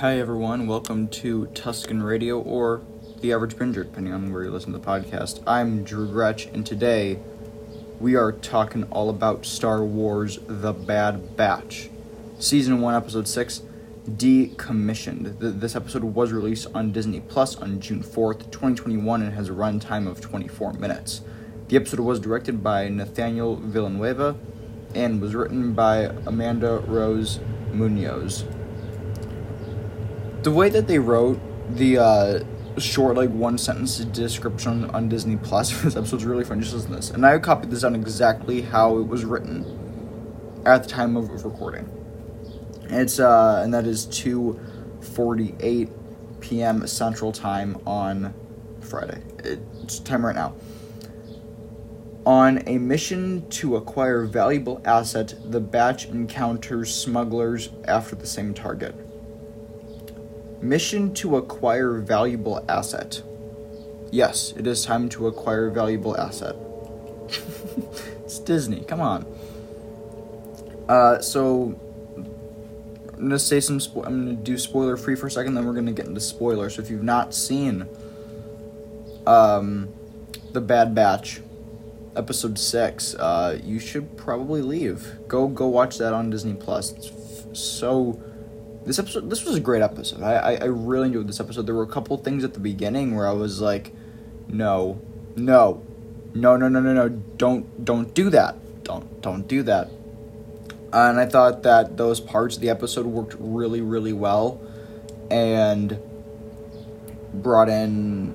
Hi everyone, welcome to Tusken Radio or The Average Binger, depending on where you listen to the podcast. I'm Drew Gretsch, and today we are talking all about Star Wars The Bad Batch. Season 1, Episode 6, Decommissioned. Th- this episode was released on Disney Plus on June 4th, 2021, and has a runtime of 24 minutes. The episode was directed by Nathaniel Villanueva and was written by Amanda Rose Munoz the way that they wrote the uh, short, like one sentence description on Disney Plus for this episode is really fun. Just listen to this, and I copied this down exactly how it was written at the time of, of recording. It's uh, and that is two forty-eight p.m. Central Time on Friday. It's time right now. On a mission to acquire valuable asset, the batch encounters smugglers after the same target. Mission to acquire valuable asset. Yes, it is time to acquire valuable asset. it's Disney, come on. Uh, so I'm gonna say some. Spo- I'm gonna do spoiler free for a second, then we're gonna get into spoilers. So if you've not seen, um, the Bad Batch, episode six, uh, you should probably leave. Go go watch that on Disney Plus. It's f- so this episode this was a great episode. I, I, I really enjoyed this episode. There were a couple things at the beginning where i was like no no no no no no no don't don't do that. Don't don't do that. And i thought that those parts of the episode worked really really well and brought in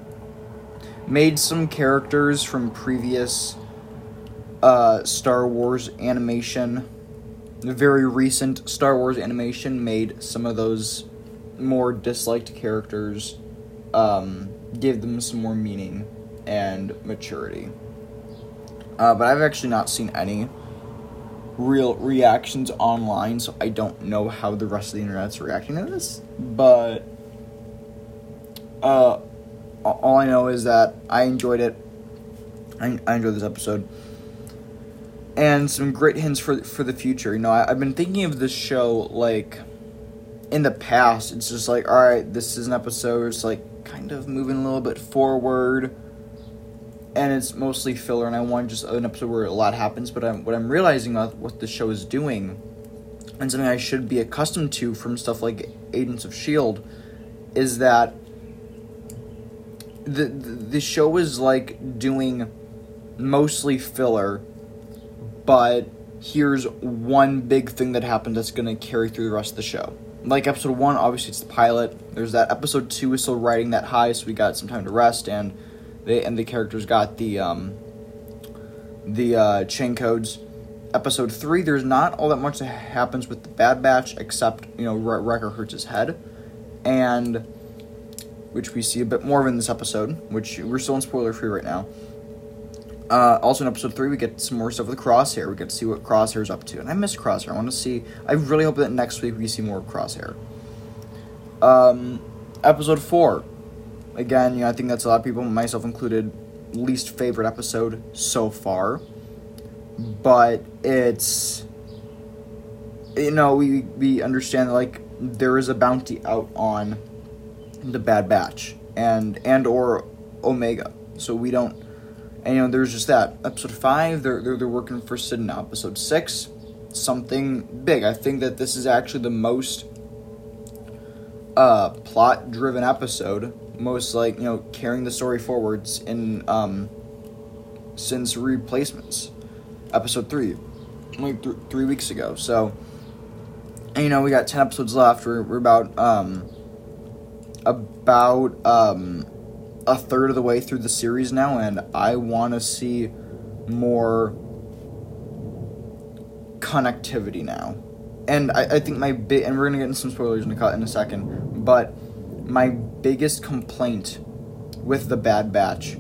made some characters from previous uh, star wars animation very recent Star Wars animation made some of those more disliked characters, um, give them some more meaning and maturity. Uh, but I've actually not seen any real reactions online, so I don't know how the rest of the internet's reacting to this. But uh, all I know is that I enjoyed it. I, I enjoyed this episode and some great hints for for the future. You know, I, have been thinking of this show like in the past. It's just like, all right, this is an episode. It's like kind of moving a little bit forward, and it's mostly filler. And I want just an episode where a lot happens. But I'm, what I'm realizing about what the show is doing, and something I should be accustomed to from stuff like Agents of Shield, is that the the, the show is like doing mostly filler but here's one big thing that happened that's going to carry through the rest of the show. Like episode one, obviously it's the pilot. There's that episode two is still riding that high, so we got some time to rest, and they and the characters got the um the uh, chain codes. Episode three, there's not all that much that happens with the Bad Batch, except you know Wrecker hurts his head, and which we see a bit more of in this episode. Which we're still in spoiler free right now. Uh, also in episode three, we get some more stuff with Crosshair. We get to see what Crosshair's up to, and I miss Crosshair. I want to see. I really hope that next week we see more of Crosshair. Um, episode four, again, you know, I think that's a lot of people, myself included, least favorite episode so far. But it's, you know, we we understand that like there is a bounty out on the Bad Batch and and or Omega, so we don't and you know, there's just that. Episode five, they're they're, they're working for Sid now. Episode six, something big. I think that this is actually the most uh, plot driven episode, most like you know carrying the story forwards in um, since replacements. Episode three, like th- three weeks ago. So, and, you know, we got ten episodes left. We're we're about um about um a third of the way through the series now, and I want to see more connectivity now. And I, I think my big, and we're gonna get into some spoilers in a cut in a second, but my biggest complaint with the Bad Batch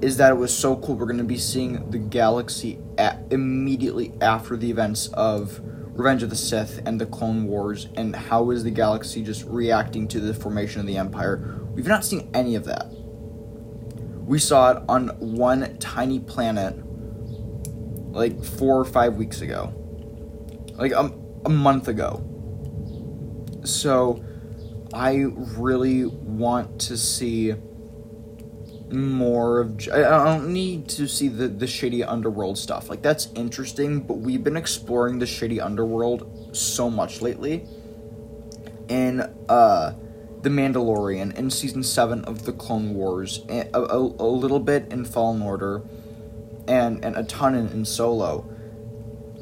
is that it was so cool. We're gonna be seeing the galaxy at, immediately after the events of Revenge of the Sith and the Clone Wars, and how is the galaxy just reacting to the formation of the Empire? We've not seen any of that. We saw it on one tiny planet like four or five weeks ago, like a, a month ago. So I really want to see more of I don't need to see the the shady underworld stuff. Like that's interesting, but we've been exploring the shady underworld so much lately. In uh The Mandalorian in season 7 of the Clone Wars, a, a, a little bit in Fallen Order and and a ton in, in Solo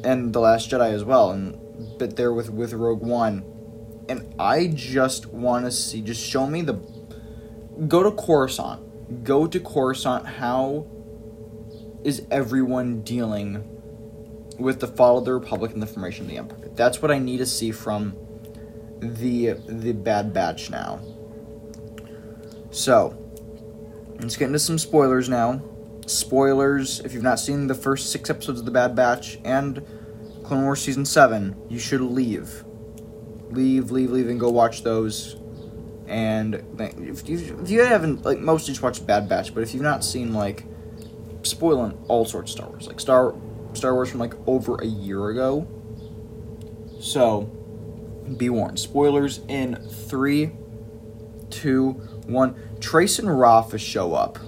and The Last Jedi as well and bit there with with Rogue One. And I just want to see just show me the go to Coruscant go to Coruscant, how is everyone dealing with the fall of the Republic and the formation of the Empire? That's what I need to see from the the Bad Batch now. So, let's get into some spoilers now. Spoilers, if you've not seen the first six episodes of the Bad Batch and Clone Wars Season 7, you should leave. Leave, leave, leave, and go watch those and if you, if you haven't like mostly just watched Bad Batch, but if you've not seen like spoiling all sorts of Star Wars, like Star Star Wars from like over a year ago, so be warned. Spoilers in three, two, one. Trace and Rafa show up,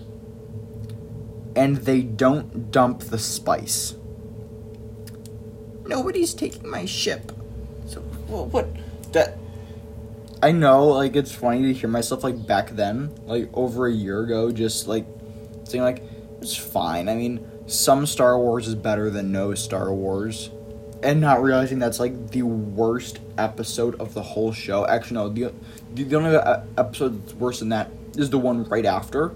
and they don't dump the spice. Nobody's taking my ship. So well, what that I know, like, it's funny to hear myself, like, back then, like, over a year ago, just, like, saying, like, it's fine. I mean, some Star Wars is better than no Star Wars. And not realizing that's, like, the worst episode of the whole show. Actually, no, the, the only uh, episode that's worse than that is the one right after,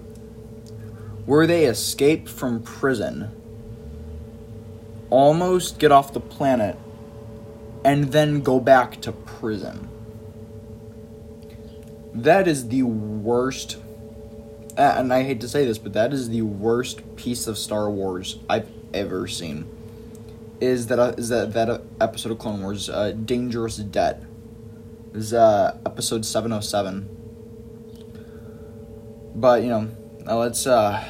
where they escape from prison, almost get off the planet, and then go back to prison that is the worst and I hate to say this, but that is the worst piece of Star Wars I've ever seen. Is that uh, is that that episode of Clone Wars, uh, Dangerous Debt, is uh, episode seven oh seven. But you know, let's uh,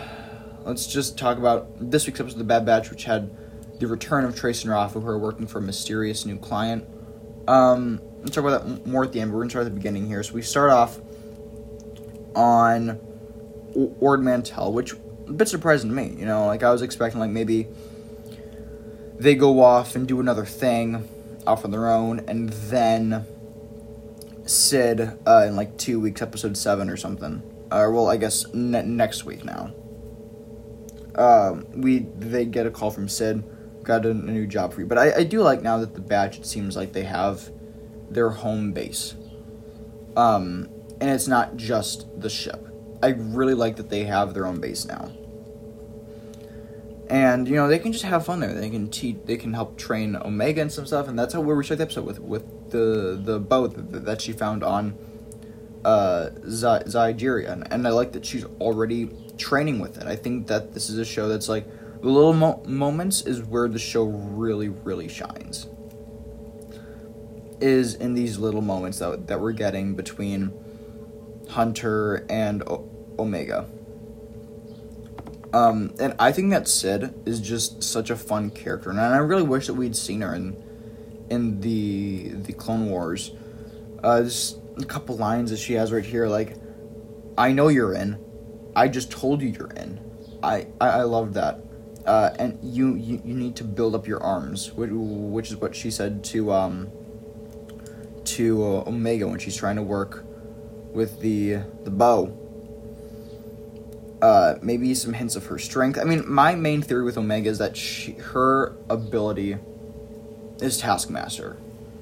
let's just talk about this week's episode of the Bad Batch, which had the return of Trace and Rafa, who are working for a mysterious new client. Um, let's talk about that more at the end. But we're gonna start at the beginning here. So we start off on Ord Mantell, which a bit surprising to me. You know, like I was expecting like maybe they go off and do another thing off on their own, and then Sid uh, in like two weeks, episode seven or something. Or uh, well, I guess ne- next week now. Um, we they get a call from Sid. Got a, a new job for you, but I, I do like now that the batch. It seems like they have their home base. Um, and it's not just the ship. I really like that they have their own base now. And you know they can just have fun there. They can teach. They can help train Omega and some stuff. And that's how we start the episode with with the the boat that, that she found on uh Zygerria. And, and I like that she's already training with it. I think that this is a show that's like the little mo- moments is where the show really really shines is in these little moments that, that we're getting between Hunter and o- Omega. Um, and I think that Sid is just such a fun character, and I really wish that we'd seen her in in the the Clone Wars. Uh, just a couple lines that she has right here, like, "I know you're in. I just told you you're in." I I, I love that. Uh, and you, you you need to build up your arms, which, which is what she said to um to uh, Omega when she's trying to work with the the bow. Uh, maybe some hints of her strength. I mean, my main theory with Omega is that she, her ability is Taskmaster,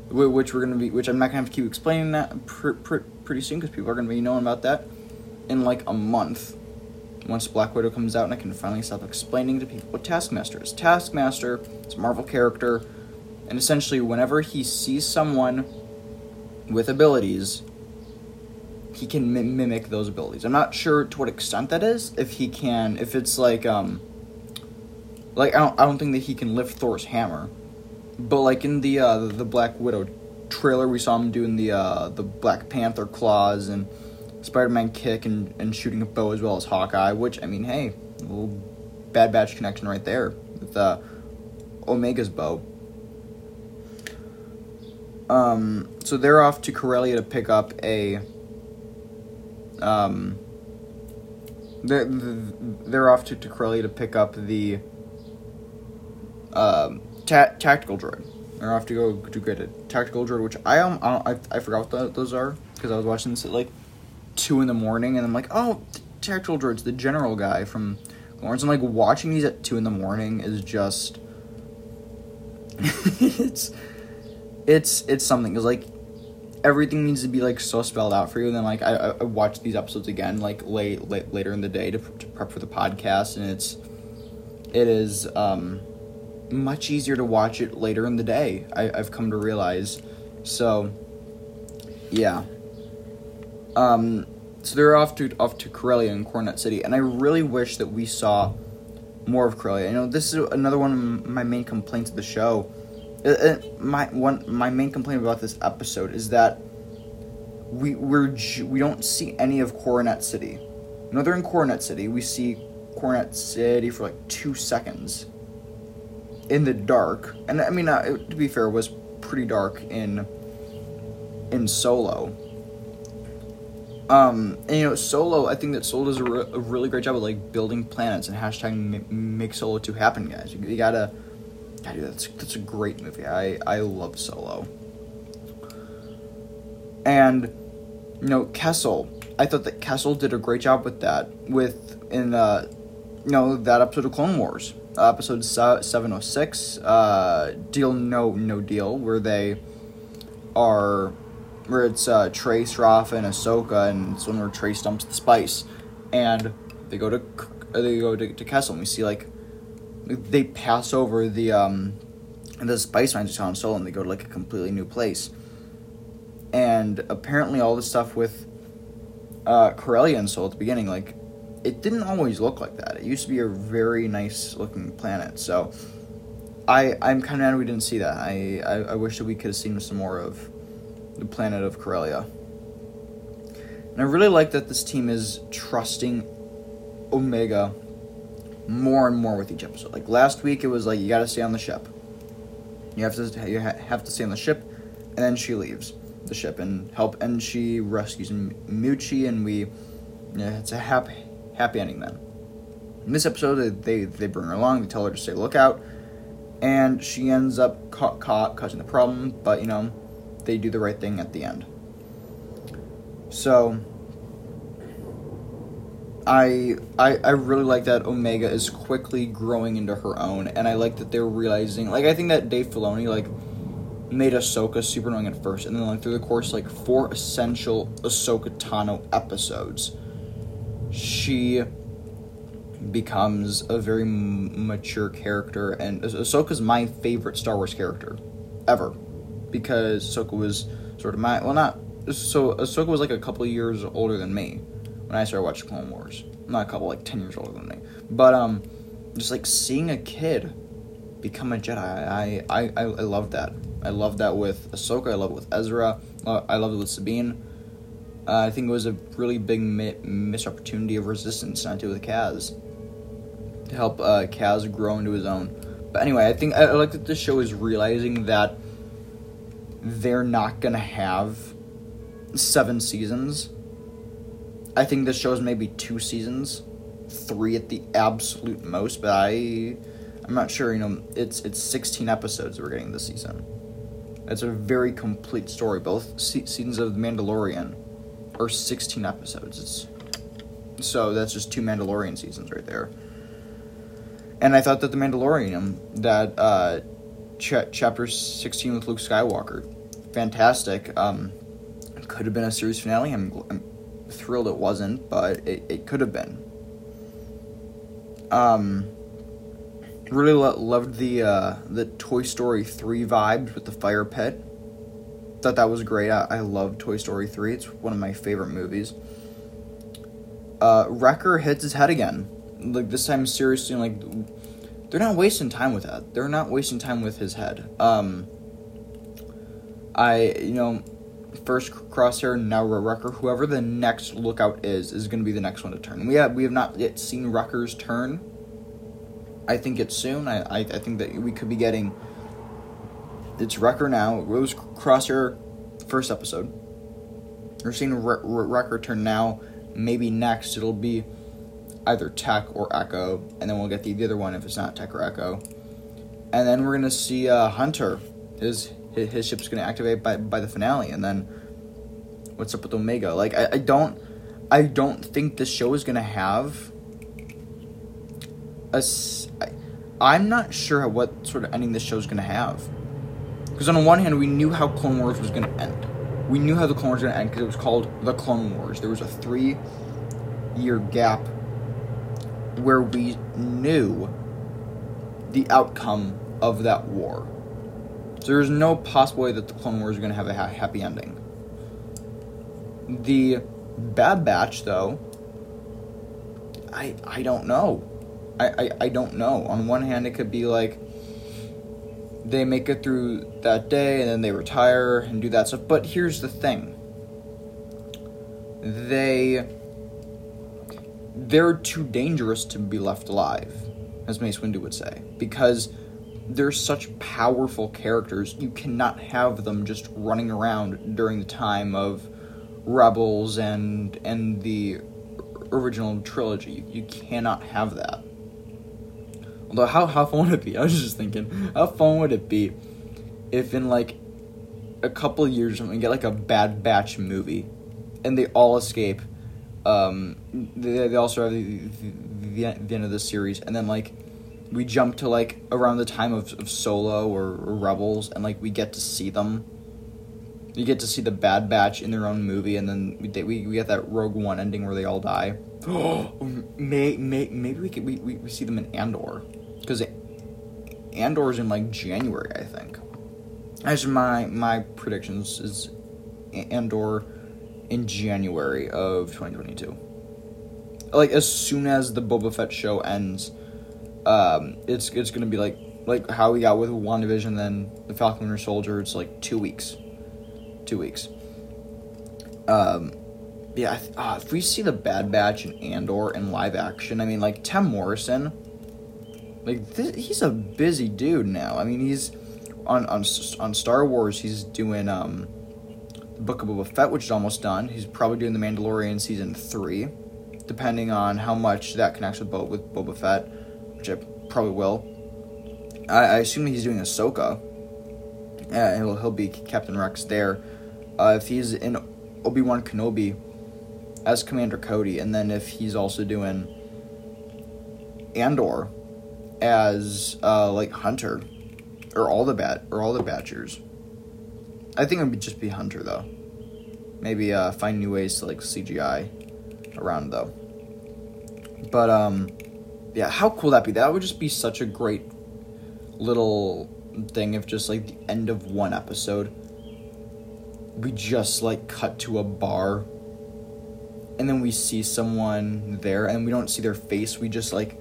which we're gonna be, which I'm not gonna have to keep explaining that pr- pr- pretty soon because people are gonna be knowing about that in like a month. Once Black Widow comes out, and I can finally stop explaining to people what Taskmaster is. Taskmaster is a Marvel character, and essentially, whenever he sees someone with abilities, he can mimic those abilities. I'm not sure to what extent that is. If he can, if it's like um, like I don't, I don't think that he can lift Thor's hammer, but like in the uh, the Black Widow trailer, we saw him doing the uh, the Black Panther claws and Spider-Man kick and, and shooting a bow as well as Hawkeye. Which I mean, hey, a little Bad Batch connection right there with uh, Omega's bow. Um, so they're off to Corellia to pick up a. Um, they're, they're off to, to to pick up the um, ta- tactical droid. They're off to go to get a tactical droid, which I um I, I, I forgot what those are because I was watching this at like two in the morning, and I'm like, oh, tactical droid's the general guy from Lawrence. I'm like watching these at two in the morning is just it's it's it's something because like everything needs to be like so spelled out for you. And then like I, I watch these episodes again like late, late later in the day to, to prep for the podcast, and it's it is um much easier to watch it later in the day. I, I've come to realize. So yeah. Um, so they're off to off to Corellia and Coronet City, and I really wish that we saw more of Corellia. You know, this is another one of my main complaints of the show. Uh, uh, my one my main complaint about this episode is that we we're we don't see any of Coronet City. No, they're in Coronet City. We see Coronet City for like two seconds in the dark, and I mean, uh, to be fair, it was pretty dark in in Solo. Um, and, you know, Solo. I think that Solo does a, re- a really great job of like building planets and hashtag make Solo two happen, guys. You, you gotta, gotta that's that's a great movie. I I love Solo. And you know, Kessel. I thought that Kessel did a great job with that. With in uh, you know that episode of Clone Wars, uh, episode seven oh six, uh, Deal No No Deal, where they are where it's uh, Trace, Rafa, and Ahsoka, and it's one where Trace dumps the spice, and they go to they go to, to Kessel, and we see like they pass over the um the spice mines on Solo, and they go to like a completely new place, and apparently all the stuff with uh, Corellia and Solo at the beginning, like it didn't always look like that. It used to be a very nice looking planet, so. I, I'm kind of mad we didn't see that. I, I, I wish that we could have seen some more of the planet of Corellia. And I really like that this team is trusting Omega more and more with each episode. Like last week, it was like you got to stay on the ship. You have to you have to stay on the ship, and then she leaves the ship and help, and she rescues Muchi, and we. Yeah, it's a happy happy ending then. In this episode, they they bring her along. They tell her to stay lookout, and she ends up caught, caught causing the problem. But you know, they do the right thing at the end. So I, I I really like that Omega is quickly growing into her own, and I like that they're realizing. Like I think that Dave Filoni like made Ahsoka super annoying at first, and then like through the course like four essential Ahsoka Tano episodes, she becomes a very m- mature character, and ah- Ahsoka's my favorite Star Wars character ever because Ahsoka was sort of my well not so Ahsoka was like a couple years older than me when I started watching Clone Wars. Not a couple, like ten years older than me. But um, just like seeing a kid become a Jedi, I I I, I love that. I love that with Ahsoka. I love it with Ezra. I love it with Sabine. Uh, I think it was a really big mi- missed opportunity of Resistance not to with Kaz to help uh, Kaz grow into his own. But anyway, I think I, I like that this show is realizing that they're not gonna have seven seasons. I think this show's maybe two seasons, three at the absolute most. But I, I'm not sure. You know, it's it's 16 episodes we're getting this season. It's a very complete story. Both se- seasons of The Mandalorian are 16 episodes. It's so that's just two Mandalorian seasons right there. And I thought that The Mandalorian, that uh, ch- chapter 16 with Luke Skywalker, fantastic. Um, could have been a series finale. I'm, I'm thrilled it wasn't, but it, it could have been. Um, really lo- loved the uh, the Toy Story three vibes with the fire pit. Thought that was great. I, I love Toy Story three. It's one of my favorite movies. Uh, Wrecker hits his head again. Like this time, seriously, like they're not wasting time with that. They're not wasting time with his head. Um, I you know first crosshair now Wrecker. Whoever the next lookout is is going to be the next one to turn. We have we have not yet seen Wrecker's turn. I think it's soon. I, I I think that we could be getting it's Wrecker now. Rose Crosshair first episode. We're seeing Re- Wrecker turn now. Maybe next it'll be either Tech or Echo, and then we'll get the, the other one if it's not Tech or Echo. And then we're gonna see uh, Hunter. His, his ship's gonna activate by by the finale, and then what's up with Omega? Like I, I don't I don't think this show is gonna have a. I- I'm not sure what sort of ending this show is gonna have. Because on the one hand, we knew how Clone Wars was gonna end. We knew how the Clone Wars was gonna end because it was called the Clone Wars. There was a three year gap where we knew the outcome of that war. So there's no possible way that the Clone Wars are going to have a ha- happy ending. The Bad Batch, though, I I don't know. I, I, I don't know. On one hand, it could be like they make it through that day and then they retire and do that stuff. But here's the thing they they're too dangerous to be left alive, as Mace Windu would say, because they're such powerful characters. You cannot have them just running around during the time of Rebels and and the original trilogy. You, cannot have that. Although, how how fun would it be? I was just thinking, how fun would it be if in like a couple years we get like a Bad Batch movie, and they all escape. Um, they, they all survive the, the, the end of the series, and then like we jump to like around the time of, of Solo or, or Rebels, and like we get to see them. You get to see the Bad Batch in their own movie, and then we we, we get that Rogue One ending where they all die. Oh, may, may, maybe we could we, we, we see them in Andor, because Andor's in like January, I think. As my my predictions is Andor in January of 2022. Like as soon as the Boba Fett show ends, um, it's it's gonna be like like how we got with WandaVision, then the Falcon Winter Soldier. It's like two weeks, two weeks. Um, yeah, th- ah, if we see the Bad Batch and Andor in live action, I mean, like Tim Morrison, like th- he's a busy dude now. I mean, he's on on on Star Wars. He's doing um, the Book of Boba Fett, which is almost done. He's probably doing the Mandalorian season three, depending on how much that connects with Bo- with Boba Fett, which I probably will. I, I assume he's doing Ahsoka. Yeah, he'll he'll be Captain Rex there. Uh, if he's in Obi Wan Kenobi as Commander Cody, and then if he's also doing Andor as uh, like Hunter, or all the bat or all the Badgers. I think it would just be Hunter though. Maybe uh, find new ways to like CGI around though. But um, yeah, how cool that be? That would just be such a great little thing if just like the end of one episode we just like cut to a bar and then we see someone there and we don't see their face we just like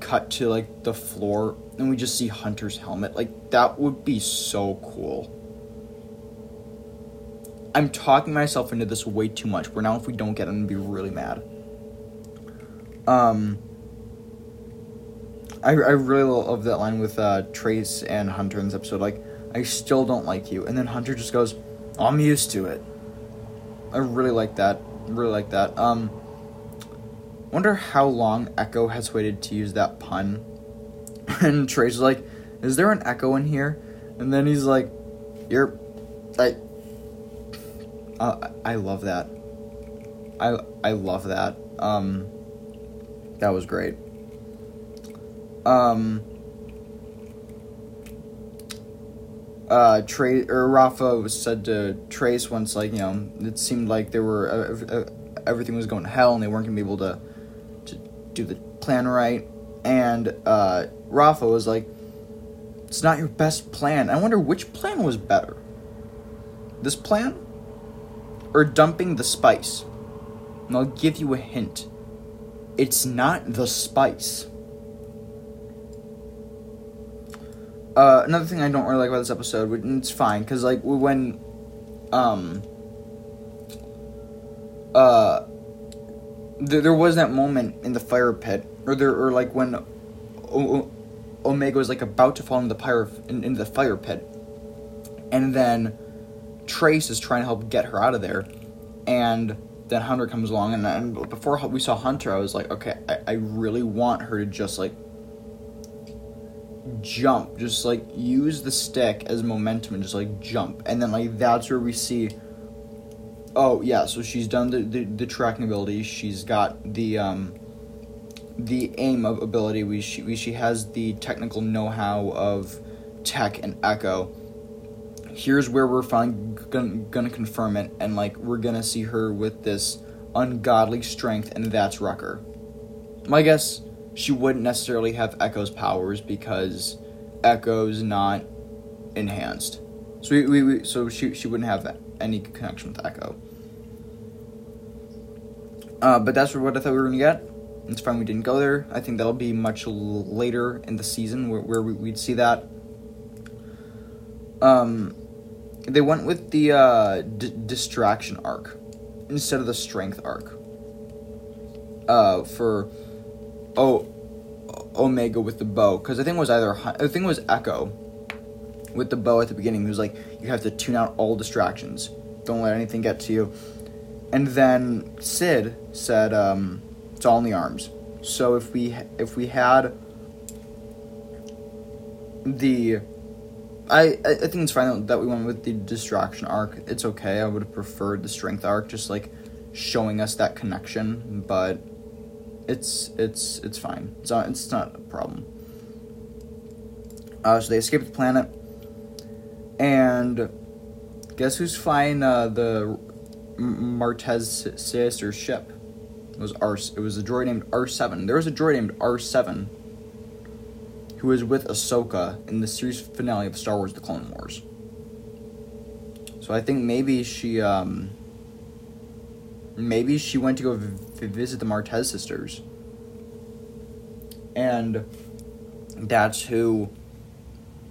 cut to like the floor and we just see hunter's helmet. Like that would be so cool. I'm talking myself into this way too much where now if we don't get i'm gonna be really mad. Um I, I really love that line with uh, Trace and Hunter in this episode. Like, I still don't like you, and then Hunter just goes, "I'm used to it." I really like that. Really like that. Um, wonder how long Echo has waited to use that pun. And Trace is like, "Is there an Echo in here?" And then he's like, "You're, I, uh, I love that. I I love that. Um, that was great." Um uh Trace or Rafa was said to Trace once like you know it seemed like they were uh, uh, everything was going to hell and they weren't gonna be able to to do the plan right. And uh Rafa was like it's not your best plan. I wonder which plan was better. This plan or dumping the spice? And I'll give you a hint. It's not the spice Uh, another thing I don't really like about this episode, and it's fine, because like when, um, uh, there, was that moment in the fire pit, or there, or like when o- o- Omega was like about to fall into the fire in, into the fire pit, and then Trace is trying to help get her out of there, and then Hunter comes along, and, and before we saw Hunter, I was like, okay, I, I really want her to just like jump, just like use the stick as momentum and just like jump, and then like that's where we see. Oh yeah, so she's done the the, the tracking ability. She's got the um the aim of ability. We she we, she has the technical know how of tech and echo here's where we're finally gonna, gonna confirm it, and like we're gonna see her with this ungodly strength, and that's Wrecker. My guess, she wouldn't necessarily have Echo's powers because Echo's not enhanced. So we, we, we so she she wouldn't have any connection with Echo. Uh, but that's what I thought we were gonna get. It's fine we didn't go there. I think that'll be much later in the season where, where we'd see that. Um, they went with the uh, d- distraction arc instead of the strength arc. Uh, for oh Omega with the bow because I think it was either I think it was Echo with the bow at the beginning. who's like, you have to tune out all distractions. Don't let anything get to you. And then Sid said, um, it's all in the arms. So if we if we had the I, I think it's fine that we went with the distraction arc. It's okay. I would have preferred the strength arc, just like showing us that connection. But it's it's it's fine. It's not it's not a problem. Uh, so they escape the planet, and guess who's flying uh, the Martez sister ship? It was R. It was a droid named R seven. There was a droid named R seven who was with Ahsoka in the series finale of Star Wars: The Clone Wars. So I think maybe she, um, maybe she went to go v- visit the Martez sisters, and that's who,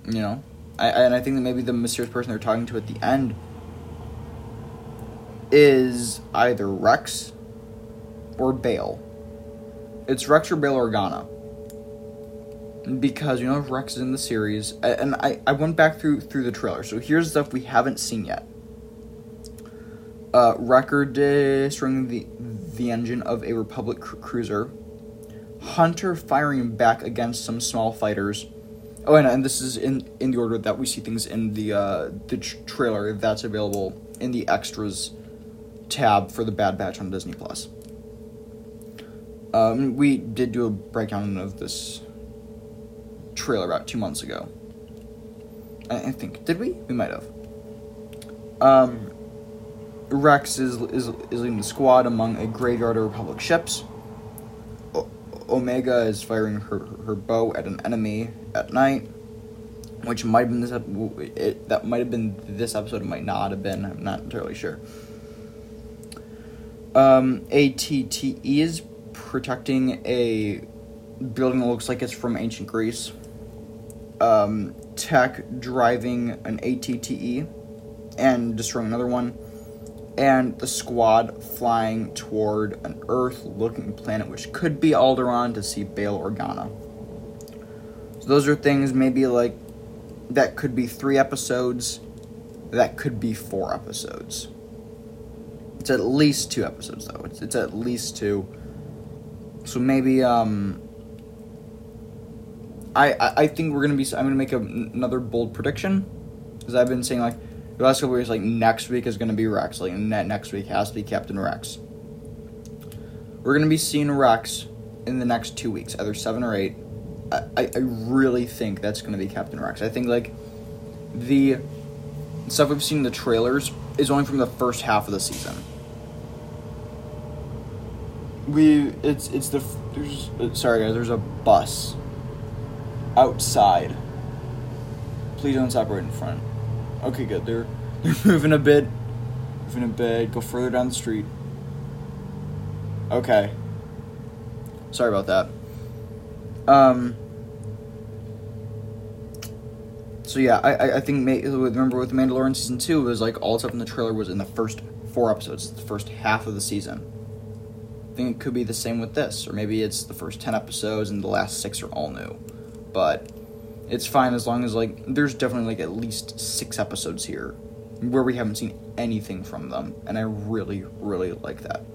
you know, I, and I think that maybe the mysterious person they're talking to at the end is either Rex or Bail. It's Rex or Bail Organa because you know Rex is in the series, and I, I went back through through the trailer. So here's stuff we haven't seen yet. Uh, Wrecker destroying the the engine of a Republic cru- cruiser. Hunter firing back against some small fighters. Oh, and, and this is in in the order that we see things in the uh, the tr- trailer that's available in the extras tab for the Bad Batch on Disney Plus. Um, we did do a breakdown of this trailer about two months ago. I, I think did we? We might have. Um, Rex is, is is leading the squad among a graveyard of Republic ships. O- Omega is firing her her bow at an enemy at night, which might have been this it, that might have been this episode. It might not have been. I'm not entirely sure. Um, ATTE is protecting a building that looks like it's from ancient Greece um, Tech driving an ATTE and destroying another one, and the squad flying toward an Earth-looking planet, which could be Alderaan, to see Bail Organa. So those are things maybe like that could be three episodes, that could be four episodes. It's at least two episodes though. It's it's at least two. So maybe um I, I, think we're gonna be. I'm gonna make a, another bold prediction, because I've been saying like the last couple years, like next week is gonna be Rex, like ne- next week has to be Captain Rex. We're gonna be seeing Rex in the next two weeks, either seven or eight. I, I, really think that's gonna be Captain Rex. I think like the stuff we've seen in the trailers is only from the first half of the season. We it's it's the there's uh, sorry guys there's a bus outside. Please don't stop right in front. Okay, good. They're they're moving a bit. Moving a bit. Go further down the street. Okay. Sorry about that. Um. So yeah, I I think remember with Mandalorian season two it was like all stuff in the trailer was in the first four episodes, the first half of the season. I think it could be the same with this, or maybe it's the first ten episodes and the last six are all new but it's fine as long as like there's definitely like at least six episodes here where we haven't seen anything from them, and I really, really like that.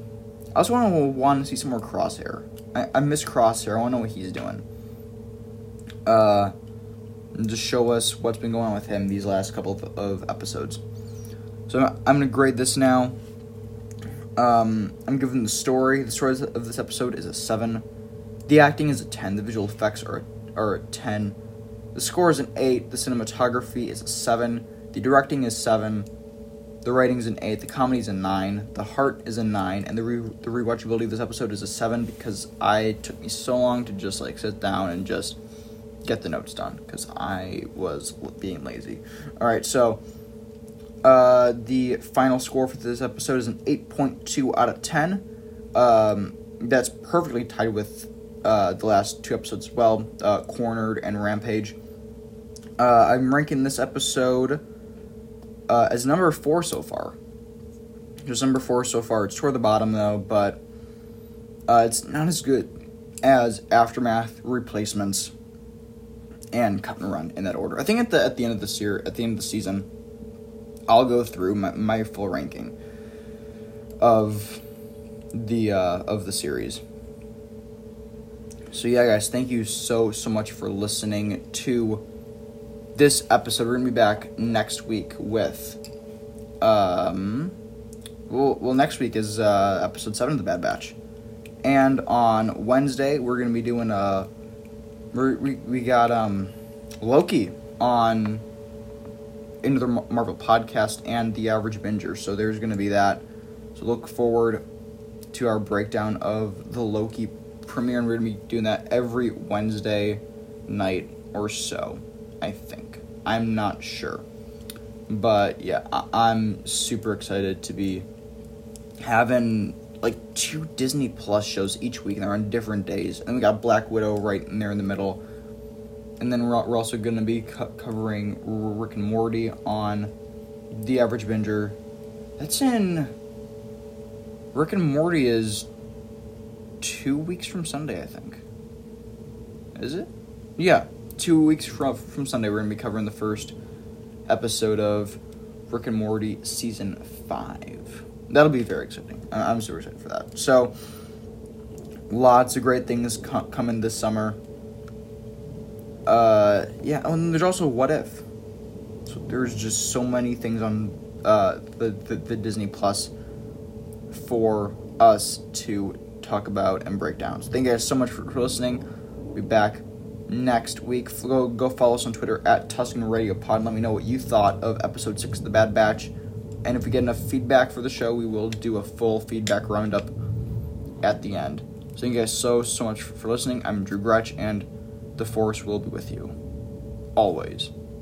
I also want to want to see some more Crosshair. I, I miss Crosshair. I want to know what he's doing. Uh, just show us what's been going on with him these last couple of, of episodes. So I'm, I'm gonna grade this now. Um, I'm giving the story. The story of this episode is a seven. The acting is a ten. The visual effects are are a ten. The score is an eight. The cinematography is a seven. The directing is seven. The writing is an eight. The comedy is a nine. The heart is a nine, and the re- the rewatchability of this episode is a seven because I took me so long to just like sit down and just get the notes done because I was being lazy. All right, so uh, the final score for this episode is an 8.2 out of 10. Um, that's perfectly tied with uh, the last two episodes as well, uh, Cornered and Rampage. Uh, I'm ranking this episode uh, as number four so far. Just number four so far. It's toward the bottom though, but uh, it's not as good as Aftermath, Replacements, and Cut and Run in that order. I think at the at the end of this year, at the end of the season, I'll go through my, my full ranking of the uh, of the series. So yeah, guys, thank you so so much for listening to this episode. We're gonna be back next week with um. Well, well, next week is uh, episode seven of the Bad Batch, and on Wednesday we're gonna be doing a. we we got um, Loki on into the Marvel podcast and the average binger. So there's to be that. So look forward to our breakdown of the Loki premiere, and we're to be doing that every Wednesday night or so. I think I'm not sure, but yeah, I- am super excited to be having like two Disney Plus shows each week, and they're on different days. And we got Black Widow right in there in the middle and then we're, we're also going to be co- covering Rick and Morty on The Average Binger. That's in. Rick and Morty is two weeks from Sunday, I think. Is it? Yeah, two weeks from from Sunday. We're gonna be covering the first episode of Rick and Morty season five. That'll be very exciting. I'm super excited for that. So, lots of great things co- coming this summer uh, yeah, and there's also What If. So there's just so many things on uh, the, the, the Disney Plus for us to talk about and break down. So thank you guys so much for, for listening. We'll be back next week. Go go follow us on Twitter at Tusken Radio Pod. Let me know what you thought of episode six of the Bad Batch. And if we get enough feedback for the show, we will do a full feedback roundup at the end. So thank you guys so so much for listening. I'm Drew Gretch and the Force will be with you. Always.